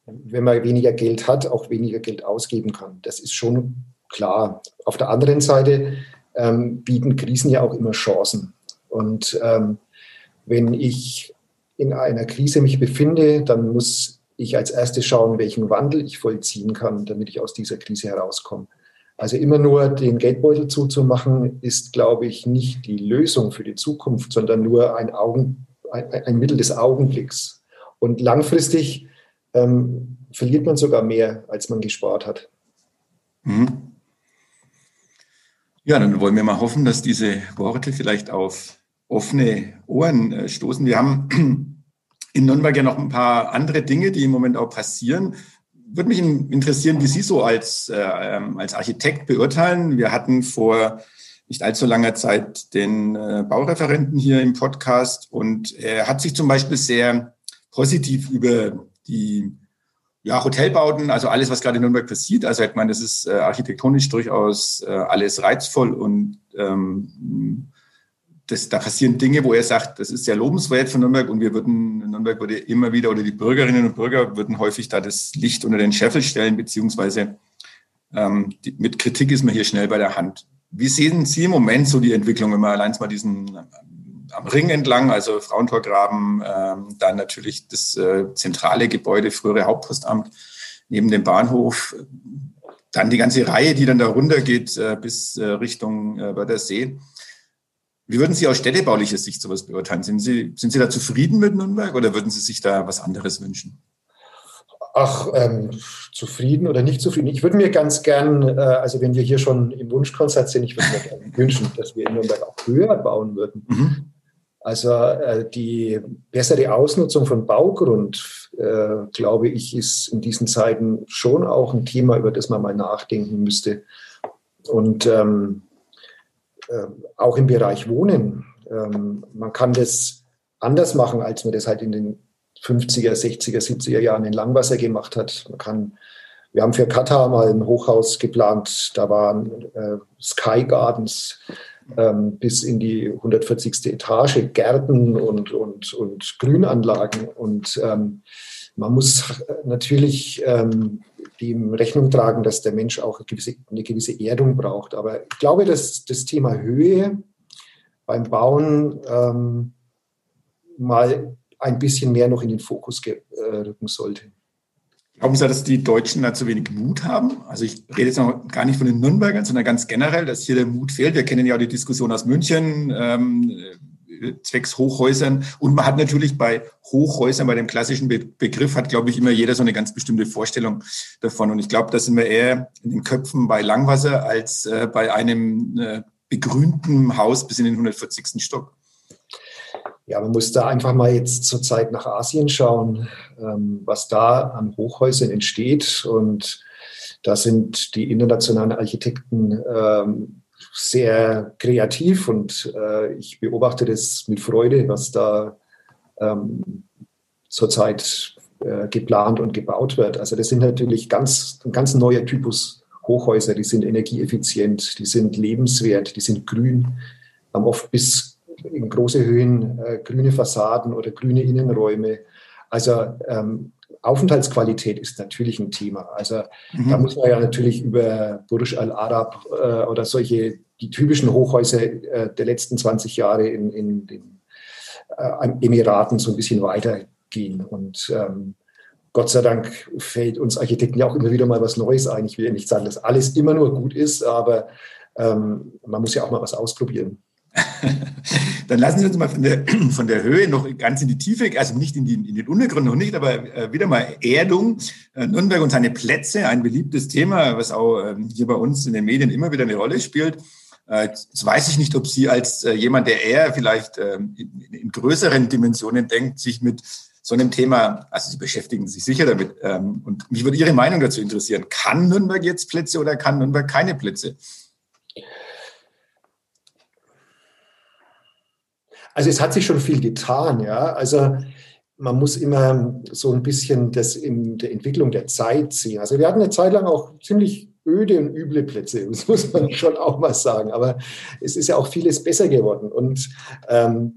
wenn man weniger Geld hat, auch weniger Geld ausgeben kann. Das ist schon klar. Auf der anderen Seite ähm, bieten Krisen ja auch immer Chancen. Und ähm, wenn ich in einer Krise mich befinde, dann muss ich als erstes schauen, welchen Wandel ich vollziehen kann, damit ich aus dieser Krise herauskomme. Also immer nur den Geldbeutel zuzumachen, ist, glaube ich, nicht die Lösung für die Zukunft, sondern nur ein, Augen, ein, ein Mittel des Augenblicks. Und langfristig ähm, verliert man sogar mehr, als man gespart hat. Mhm. Ja, dann wollen wir mal hoffen, dass diese Worte vielleicht auf offene Ohren äh, stoßen. Wir haben in Nürnberg ja noch ein paar andere Dinge, die im Moment auch passieren. Würde mich interessieren, wie Sie so als, äh, ähm, als Architekt beurteilen. Wir hatten vor nicht allzu langer Zeit den äh, Baureferenten hier im Podcast und er hat sich zum Beispiel sehr positiv über die ja, Hotelbauten, also alles, was gerade in Nürnberg passiert. Also ich meine, das ist äh, architektonisch durchaus äh, alles reizvoll und ähm, das, da passieren Dinge, wo er sagt, das ist sehr lobenswert von Nürnberg und wir würden, Nürnberg würde immer wieder oder die Bürgerinnen und Bürger würden häufig da das Licht unter den Scheffel stellen, beziehungsweise ähm, die, mit Kritik ist man hier schnell bei der Hand. Wie sehen Sie im Moment so die Entwicklung, wenn man allein mal diesen am Ring entlang, also Frauentorgraben, ähm, dann natürlich das äh, zentrale Gebäude, frühere Hauptpostamt neben dem Bahnhof, dann die ganze Reihe, die dann da runtergeht äh, bis äh, Richtung äh, Wörthersee. Wie würden Sie aus städtebaulicher Sicht sowas beurteilen? Sind Sie, sind Sie da zufrieden mit Nürnberg oder würden Sie sich da was anderes wünschen? Ach, ähm, zufrieden oder nicht zufrieden. Ich würde mir ganz gern, äh, also wenn wir hier schon im Wunschkonzert sind, ich würde mir gerne wünschen, dass wir in Nürnberg auch höher bauen würden. Mhm. Also äh, die bessere Ausnutzung von Baugrund, äh, glaube ich, ist in diesen Zeiten schon auch ein Thema, über das man mal nachdenken müsste. Und ähm, äh, auch im Bereich Wohnen. Ähm, man kann das anders machen, als man das halt in den 50er, 60er, 70er Jahren in Langwasser gemacht hat. Man kann, wir haben für Katar mal ein Hochhaus geplant, da waren äh, Sky Gardens ähm, bis in die 140. Etage, Gärten und, und, und Grünanlagen. Und ähm, man muss natürlich ähm, dem Rechnung tragen, dass der Mensch auch eine gewisse, eine gewisse Erdung braucht. Aber ich glaube, dass das Thema Höhe beim Bauen ähm, mal ein bisschen mehr noch in den Fokus rücken sollte. Glauben Sie, dass die Deutschen da zu wenig Mut haben? Also ich rede jetzt noch gar nicht von den Nürnbergern, sondern ganz generell, dass hier der Mut fehlt. Wir kennen ja auch die Diskussion aus München, ähm, zwecks Hochhäusern. Und man hat natürlich bei Hochhäusern, bei dem klassischen Be Begriff, hat, glaube ich, immer jeder so eine ganz bestimmte Vorstellung davon. Und ich glaube, da sind wir eher in den Köpfen bei Langwasser als äh, bei einem äh, begrünten Haus bis in den 140. Stock. Ja, man muss da einfach mal jetzt zur Zeit nach Asien schauen, ähm, was da an Hochhäusern entsteht. Und da sind die internationalen Architekten ähm, sehr kreativ und äh, ich beobachte das mit Freude, was da ähm, zurzeit äh, geplant und gebaut wird. Also das sind natürlich ganz, ein ganz neuer Typus Hochhäuser, die sind energieeffizient, die sind lebenswert, die sind grün, haben oft bis in große Höhen äh, grüne Fassaden oder grüne Innenräume. Also ähm, Aufenthaltsqualität ist natürlich ein Thema. Also mhm. da muss man ja natürlich über Burj Al Arab äh, oder solche, die typischen Hochhäuser äh, der letzten 20 Jahre in, in den äh, Emiraten so ein bisschen weitergehen. Und ähm, Gott sei Dank fällt uns Architekten ja auch immer wieder mal was Neues ein. Ich will ja nicht sagen, dass alles immer nur gut ist, aber ähm, man muss ja auch mal was ausprobieren. Dann lassen Sie uns mal von der, von der Höhe noch ganz in die Tiefe, also nicht in, die, in den Untergrund noch nicht, aber äh, wieder mal Erdung. Äh, Nürnberg und seine Plätze, ein beliebtes Thema, was auch ähm, hier bei uns in den Medien immer wieder eine Rolle spielt. Äh, jetzt weiß ich nicht, ob Sie als jemand, der eher vielleicht ähm, in, größeren Dimensionen denkt, sich mit so einem Thema, also Sie beschäftigen sich sicher damit. Ähm, und mich würde Ihre Meinung dazu interessieren. Kann Nürnberg jetzt Plätze oder kann Nürnberg keine Plätze? Also es hat sich schon viel getan, ja. Also man muss immer so ein bisschen das in der Entwicklung der Zeit sehen. Also wir hatten eine Zeit lang auch ziemlich öde und üble Plätze, das muss man schon auch mal sagen. Aber es ist ja auch vieles besser geworden. Und ähm,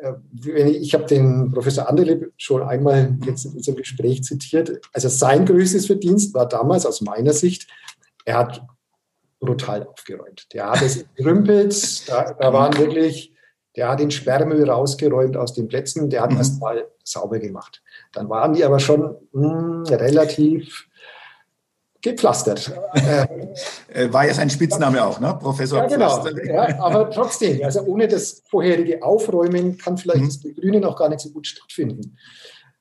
äh, ich, habe den Professor Anderle schon einmal jetzt in unserem Gespräch zitiert. Also sein größtes Verdienst war damals aus meiner Sicht, er hat brutal aufgeräumt. Der hat es gerümpelt, da, da waren wirklich der hat den Sperrmüll rausgeräumt aus den Plätzen, der hat mhm. erst mal sauber gemacht. Dann waren die aber schon mh, hm, relativ gepflastert. Äh, War ja sein Spitzname auch, ne? Professor ja, genau. Ja, aber trotzdem, also ohne das vorherige Aufräumen kann vielleicht mhm. das Begrünen auch gar nicht so gut stattfinden.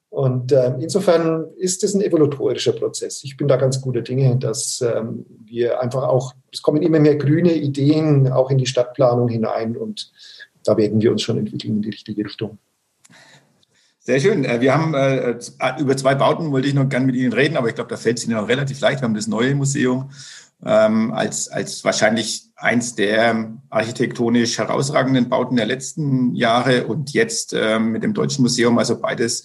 Und äh, insofern ist es ein evolutorischer Prozess. Ich bin da ganz guter Dinge, dass ähm, wir einfach auch, es kommen immer mehr grüne Ideen auch in die Stadtplanung hinein und da werden wir uns schon entwickeln in die richtige Richtung. Sehr schön. Äh, wir haben äh, über zwei Bauten wollte ich noch gerne mit Ihnen reden, aber ich glaube, da fällt es Ihnen auch relativ leicht. Wir haben das neue Museum ähm, als, als wahrscheinlich eins der architektonisch herausragenden Bauten der letzten Jahre und jetzt ähm, mit dem Deutschen Museum, also beides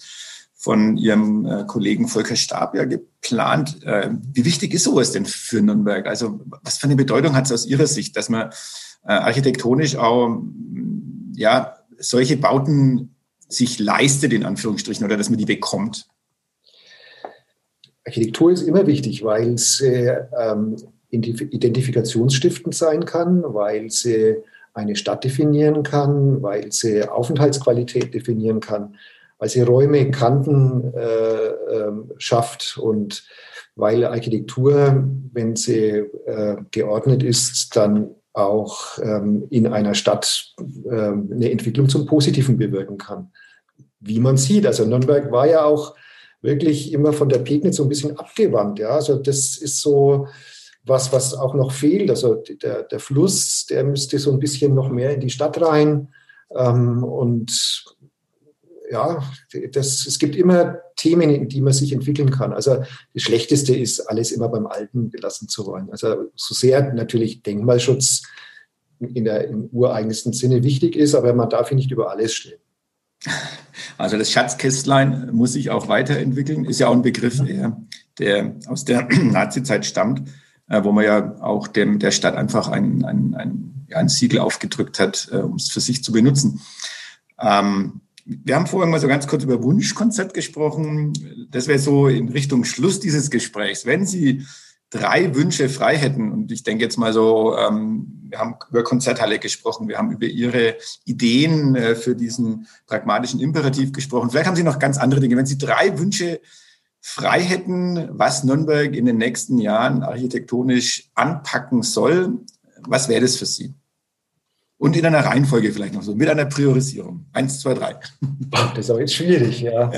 von Ihrem äh, Kollegen Volker Stab ja geplant. Äh, wie wichtig ist sowas denn für Nürnberg? Also was für eine Bedeutung hat es aus Ihrer Sicht, dass man architektonisch auch ja, solche Bauten sich leistet, in Anführungsstrichen, oder dass man die bekommt? Architektur ist immer wichtig, weil sie ähm, identifikationsstiftend sein kann, weil sie eine Stadt definieren kann, weil sie Aufenthaltsqualität definieren kann, weil sie Räume, Kanten äh, äh, schafft und weil Architektur, wenn sie äh, geordnet ist, dann auch ähm, in einer Stadt ähm, eine Entwicklung zum Positiven bewirken kann. Wie man sieht, also Nürnberg war ja auch wirklich immer von der Pegnitz so ein bisschen abgewandt. Ja, also das ist so was, was auch noch fehlt. Also der, der Fluss, der müsste so ein bisschen noch mehr in die Stadt rein. Ähm, und ja, das, es gibt immer Themen, in die man sich entwickeln kann. Also das Schlechteste ist, alles immer beim Alten belassen zu wollen. Also so sehr natürlich Denkmalschutz in der, im ureigensten Sinne wichtig ist, aber man darf ihn nicht über alles stellen. Also das Schatzkästlein muss sich auch weiterentwickeln, ist ja auch ein Begriff, der, der aus der Nazizeit stammt, äh, wo man ja auch dem, der Stadt einfach ein, ein, ein, ja, ein Siegel aufgedrückt hat, äh, um es für sich zu benutzen. Ähm, wir haben vorhin mal so ganz kurz über Wunschkonzept gesprochen. Das wäre so in Richtung Schluss dieses Gesprächs. Wenn Sie drei Wünsche frei hätten, und ich denke jetzt mal so, ähm, wir haben über Konzerthalle gesprochen, wir haben über Ihre Ideen äh, für diesen pragmatischen Imperativ gesprochen. Vielleicht haben Sie noch ganz andere Dinge. Wenn Sie drei Wünsche frei hätten, was Nürnberg in den nächsten Jahren architektonisch anpacken soll, was wäre das für Sie? Und in einer Reihenfolge vielleicht noch so, mit einer Priorisierung. Eins, zwei, drei. Das ist aber jetzt schwierig, ja.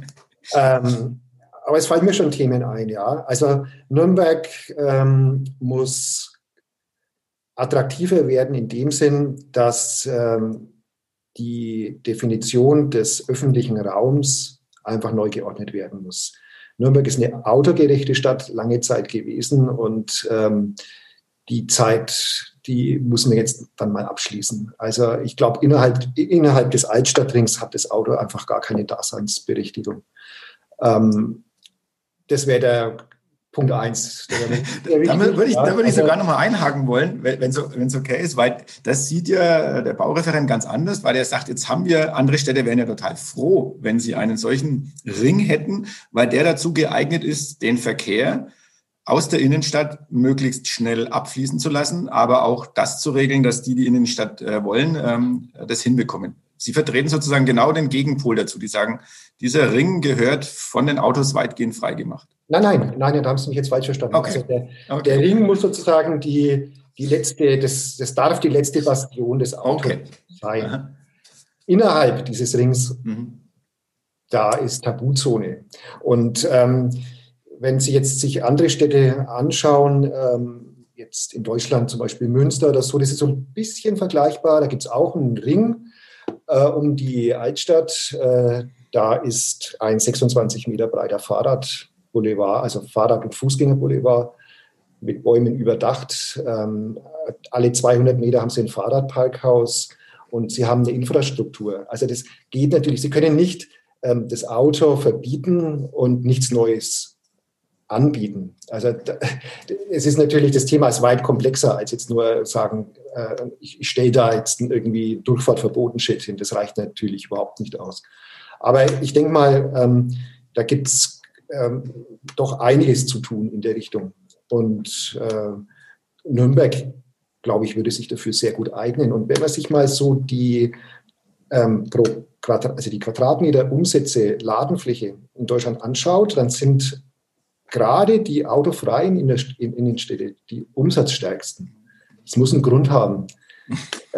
ähm, aber es fallen mir schon Themen ein, ja. Also Nürnberg ähm, muss attraktiver werden in dem Sinn, dass ähm, die Definition des öffentlichen Raums einfach neu geordnet werden muss. Nürnberg ist eine autogerechte Stadt lange Zeit gewesen und ähm, die Zeit, die muss man jetzt dann mal abschließen. Also ich glaube, innerhalb, innerhalb des Altstadtrings hat das Auto einfach gar keine Daseinsberechtigung. Ähm, das wäre der Punkt eins. da würde ich, da würd ich sogar nochmal einhaken wollen, wenn es okay ist, weil das sieht ja der Baureferent ganz anders, weil er sagt, jetzt haben wir, andere Städte wären ja total froh, wenn sie einen solchen Ring hätten, weil der dazu geeignet ist, den Verkehr aus der Innenstadt möglichst schnell abfließen zu lassen, aber auch das zu regeln, dass die, die Innenstadt äh, wollen, ähm, das hinbekommen. Sie vertreten sozusagen genau den Gegenpol dazu. Die sagen, dieser Ring gehört von den Autos weitgehend freigemacht. Nein, nein, nein, da haben Sie mich jetzt falsch verstanden. Okay. Also der, okay. der, Ring muss sozusagen die, die letzte, das, das darf die letzte Bastion des Autos okay. sein. Aha. Innerhalb dieses Rings, mhm. da ist Tabuzone. Und ähm, wenn Sie jetzt sich andere Städte anschauen, ähm, jetzt in Deutschland zum Beispiel Münster oder so, das ist so ein bisschen vergleichbar. Da gibt es auch einen Ring äh, um die Altstadt. Äh, da ist ein 26 Meter breiter Fahrradboulevard, also Fahrrad- und Fußgängerboulevard mit Bäumen überdacht. Ähm, alle 200 Meter haben sie ein Fahrradparkhaus und sie haben eine Infrastruktur. Also das geht natürlich. Sie können nicht ähm, das Auto verbieten und nichts Neues anbieten. Also es ist natürlich, das Thema ist weit komplexer als jetzt nur sagen, äh, ich, stelle da jetzt irgendwie Durchfahrtverboten-Shit hin. Das reicht natürlich überhaupt nicht aus. Aber ich denke mal, ähm, da gibt es ähm, doch einiges zu tun in der Richtung. Und äh, Nürnberg, glaube ich, würde sich dafür sehr gut eignen. Und wenn man sich mal so die ähm, pro also die Quadratmeter Umsätze, Ladenfläche in Deutschland anschaut, dann sind gerade die autofreien Innenstädte die umsatzstärksten. Es muss einen Grund haben.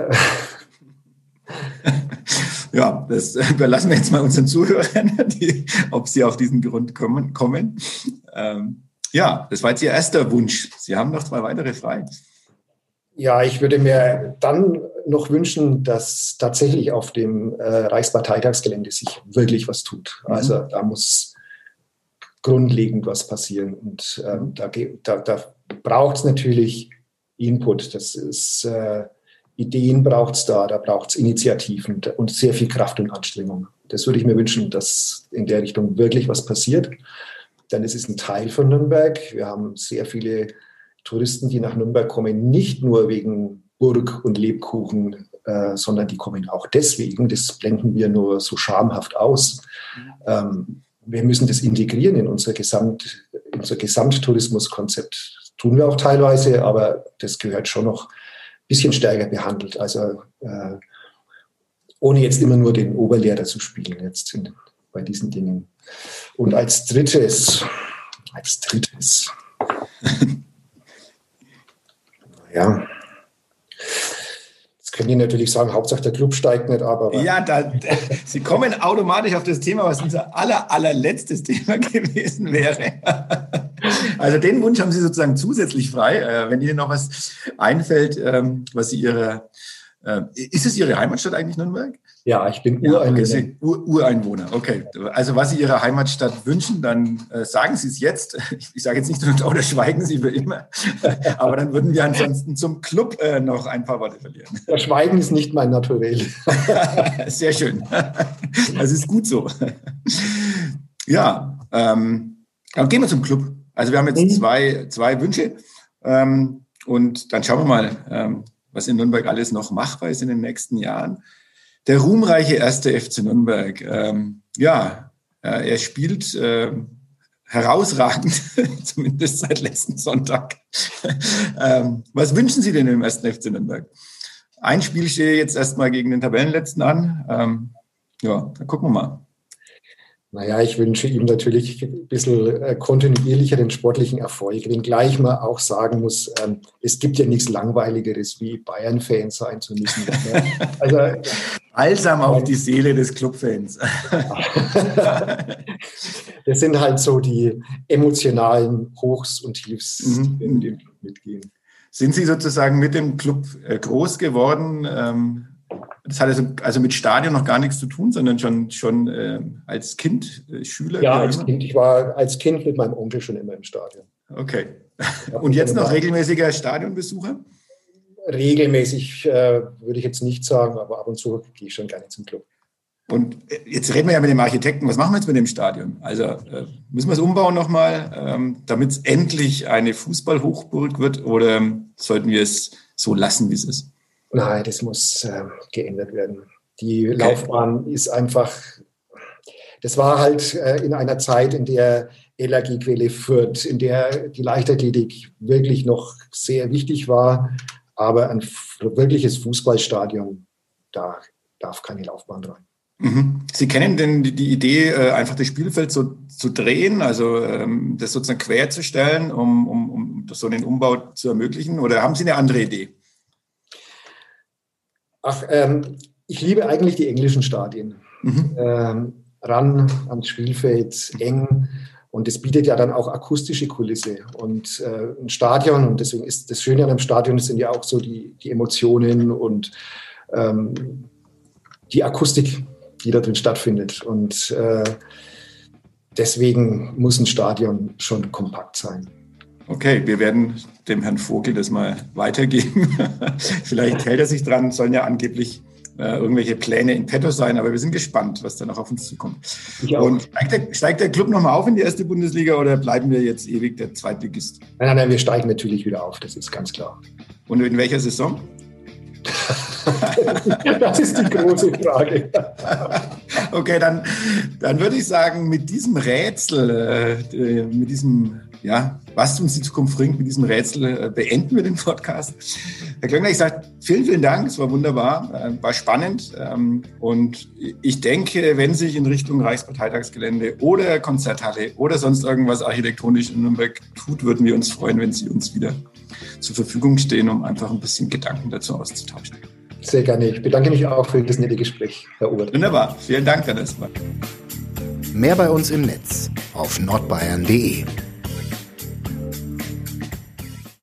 Ja, das überlassen wir jetzt mal unseren Zuhörern, die, ob sie auf diesen Grund kommen. kommen. Ähm, ja, das war jetzt Ihr erster Wunsch. Sie haben noch zwei weitere frei. Ja, ich würde mir dann noch wünschen, dass tatsächlich auf dem äh, Reichsparteitagsgelände sich wirklich was tut. Mhm. Also da muss grundlegend was passieren. Und ähm, da, da, da braucht es natürlich Input. Das ist äh, Ideen braucht es da, da braucht es Initiativen und sehr viel Kraft und Anstrengung. Das würde ich mir wünschen, dass in der Richtung wirklich was passiert. Denn es ist ein Teil von Nürnberg. Wir haben sehr viele Touristen, die nach Nürnberg kommen, nicht nur wegen Burg und Lebkuchen, äh, sondern die kommen auch deswegen. Das blenden wir nur so schamhaft aus. Ähm, wir müssen das integrieren in unser, Gesamt, unser Gesamttourismuskonzept. Tun wir auch teilweise, aber das gehört schon noch ein bisschen stärker behandelt. Also äh, ohne jetzt immer nur den Oberlehrer zu spielen jetzt in, bei diesen Dingen. Und als drittes, als drittes, ja, Können die natürlich sagen, Hauptsache der Club steigt nicht ab. Aber ja, da, Sie kommen automatisch auf das Thema, was unser aller, allerletztes Thema gewesen wäre. Also den Wunsch haben Sie sozusagen zusätzlich frei. Äh, wenn Ihnen noch was einfällt, ähm, was Sie Ihre, äh, ist es Ihre Heimatstadt eigentlich Nürnberg? Ja, ich bin Ureinwohner. Ur Ureinwohner, okay. Also was Sie Ihrer Heimatstadt wünschen, dann äh, sagen Sie es jetzt. Ich sage jetzt nicht oder schweigen Sie für immer. Aber dann würden wir ansonsten zum Club äh, noch ein paar Worte verlieren. Das Schweigen ist nicht mein Naturell. Sehr schön. Das ist gut so. Ja, ähm, dann gehen wir zum Club. Also wir haben jetzt mhm. zwei, zwei Wünsche. Ähm, und dann schauen wir mal, ähm, was in Nürnberg alles noch machbar ist in den nächsten Jahren der ruhmreiche erste FC Nürnberg. Ähm, ja, äh, er spielt äh, herausragend, zumindest seit letzten Sonntag. ähm, was wünschen Sie denn im ersten FC Nürnberg? Ein Spiel stehe jetzt erstmal gegen den Tabellenletzten an. Ähm, ja, dann gucken wir mal. Naja, ich wünsche ihm natürlich ein bisschen äh, kontinuierlicher den sportlichen Erfolg, wenngleich man auch sagen muss, ähm, es gibt ja nichts Langweiligeres, wie Bayern-Fan sein zu müssen. also, Balsam auf die Seele des Clubfans. das sind halt so die emotionalen Hochs und Tiefs, mhm. die in dem Club mitgehen. Sind Sie sozusagen mit dem Club äh, groß geworden? Das hat also, also mit Stadion noch gar nichts zu tun, sondern schon, schon äh, als Kind, äh, Schüler? Ja, als Kind. Ich war als Kind mit meinem Onkel schon immer im Stadion. Okay. Und jetzt noch regelmäßiger Stadionbesucher? Regelmäßig äh, würde ich jetzt nicht sagen, aber ab und zu gehe ich schon gerne zum Club. Und äh, jetzt reden wir ja mit dem Architekten, was machen wir jetzt mit dem Stadion? Also äh, müssen wir es umbauen nochmal, ähm, damit es endlich eine Fußballhochburg wird oder sollten wir es so lassen, wie es ist? Nein, das muss äh, geändert werden. Die okay. Laufbahn ist einfach, das war halt äh, in einer Zeit, in der LAG Quelle Fürth, in der die Leichtathletik wirklich noch sehr wichtig war, aber ein wirkliches Fußballstadion, da darf keine Laufbahn rein. Mhm. Sie kennen denn die Idee, äh, einfach das Spielfeld so zu drehen, also ähm, das sozusagen quer zu stellen, um, um, um so einen Umbau zu ermöglichen? Oder haben Sie eine andere Idee? Ach, ähm, ich liebe eigentlich die englischen Stadien. Mhm. Ähm, ran ans Spielfeld, eng. Und es bietet ja dann auch akustische Kulisse. Und äh, ein Stadion, und deswegen ist das Schöne an einem Stadion, sind ja auch so die, die Emotionen und ähm, die Akustik, die da drin stattfindet. Und äh, deswegen muss ein Stadion schon kompakt sein. Okay, wir werden dem Herrn Vogel das mal weitergeben. Vielleicht hält er sich dran, sollen ja angeblich äh, irgendwelche Pläne in petto sein, aber wir sind gespannt, was da noch auf uns zukommt. Und steigt der, steigt der Club nochmal auf in die erste Bundesliga oder bleiben wir jetzt ewig der Zweitligist? Nein, nein, nein, wir steigen natürlich wieder auf, das ist ganz klar. Und in welcher Saison? das ist die große Frage. okay, dann, dann würde ich sagen, mit diesem Rätsel, äh, mit diesem ja, was uns die Zukunft bringt mit diesem Rätsel, äh, beenden wir den Podcast. Herr Klöckner, ich sage vielen, vielen Dank. Es war wunderbar, äh, war spannend. Ähm, und ich denke, wenn sich in Richtung Reichsparteitagsgelände oder Konzerthalle oder sonst irgendwas architektonisch in Nürnberg tut, würden wir uns freuen, wenn Sie uns wieder zur Verfügung stehen, um einfach ein bisschen Gedanken dazu auszutauschen. Sehr gerne. Ich bedanke mich auch für das nette Gespräch, Herr Obert. Wunderbar. Vielen Dank, Herr Nessmann. Mehr bei uns im Netz auf nordbayern.de.